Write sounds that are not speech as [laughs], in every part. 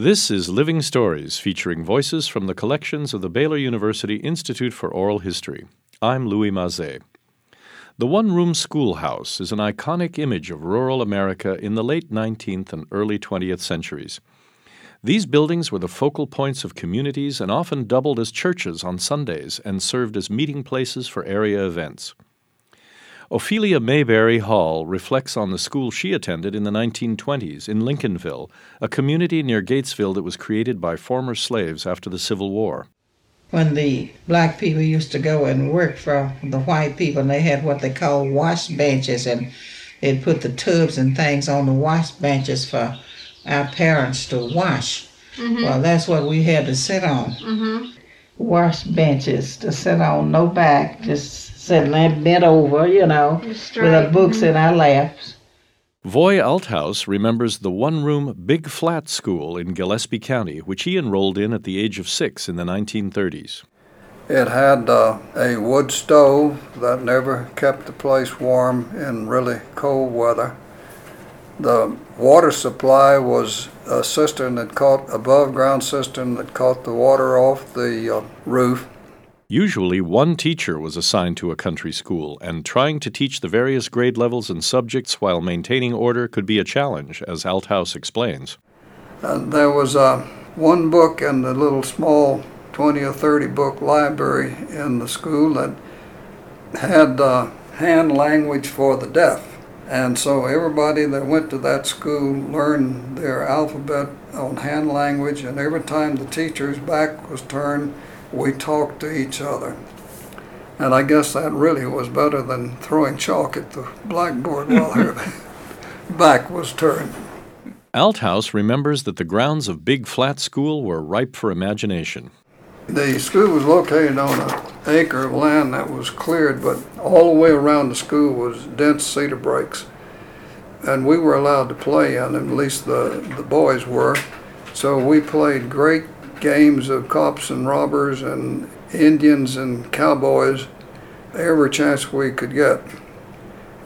This is Living Stories, featuring voices from the collections of the Baylor University Institute for Oral History. I'm Louis Mazet. The one room schoolhouse is an iconic image of rural America in the late 19th and early 20th centuries. These buildings were the focal points of communities and often doubled as churches on Sundays and served as meeting places for area events. Ophelia Mayberry Hall reflects on the school she attended in the 1920s in Lincolnville, a community near Gatesville that was created by former slaves after the Civil War. When the black people used to go and work for the white people, and they had what they called wash benches, and they'd put the tubs and things on the wash benches for our parents to wash. Mm-hmm. Well, that's what we had to sit on. Mm-hmm. Wash benches to sit on, no back, just sitting there bent over, you know, with our books in our laps. Voy Althouse remembers the one room Big Flat School in Gillespie County, which he enrolled in at the age of six in the 1930s. It had uh, a wood stove that never kept the place warm in really cold weather. The water supply was a cistern that caught, above ground cistern that caught the water off the uh, roof Usually, one teacher was assigned to a country school, and trying to teach the various grade levels and subjects while maintaining order could be a challenge, as Althouse explains. Uh, there was uh, one book in the little small 20 or 30 book library in the school that had uh, hand language for the deaf. And so everybody that went to that school learned their alphabet on hand language, and every time the teacher's back was turned, we talked to each other. And I guess that really was better than throwing chalk at the blackboard while her [laughs] back was turned. Althouse remembers that the grounds of Big Flat School were ripe for imagination. The school was located on an acre of land that was cleared, but all the way around the school was dense cedar brakes. And we were allowed to play in them, at least the, the boys were. So we played great games of cops and robbers and Indians and cowboys every chance we could get.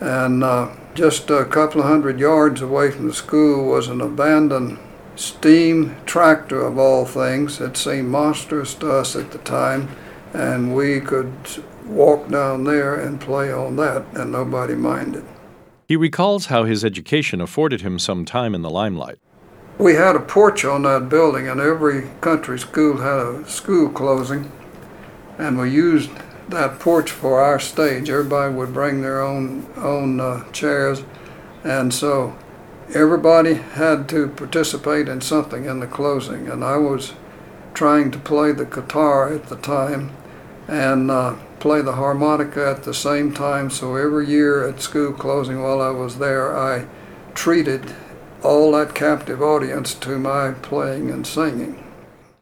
And uh, just a couple of hundred yards away from the school was an abandoned steam tractor of all things. It seemed monstrous to us at the time, and we could walk down there and play on that, and nobody minded. He recalls how his education afforded him some time in the limelight. We had a porch on that building, and every country school had a school closing, and we used that porch for our stage. Everybody would bring their own own uh, chairs, and so everybody had to participate in something in the closing. And I was trying to play the guitar at the time, and uh, play the harmonica at the same time. So every year at school closing, while I was there, I treated all that captive audience to my playing and singing.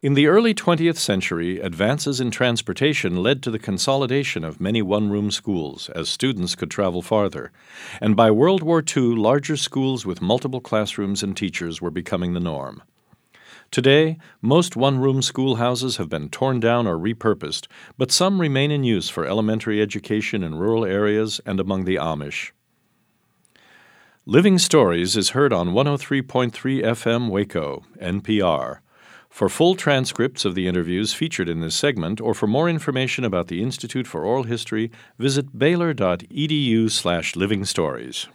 In the early 20th century, advances in transportation led to the consolidation of many one room schools as students could travel farther. And by World War II, larger schools with multiple classrooms and teachers were becoming the norm. Today, most one room schoolhouses have been torn down or repurposed, but some remain in use for elementary education in rural areas and among the Amish. Living Stories is heard on 103.3 FM Waco, NPR. For full transcripts of the interviews featured in this segment or for more information about the Institute for Oral History, visit baylor.edu/livingstories.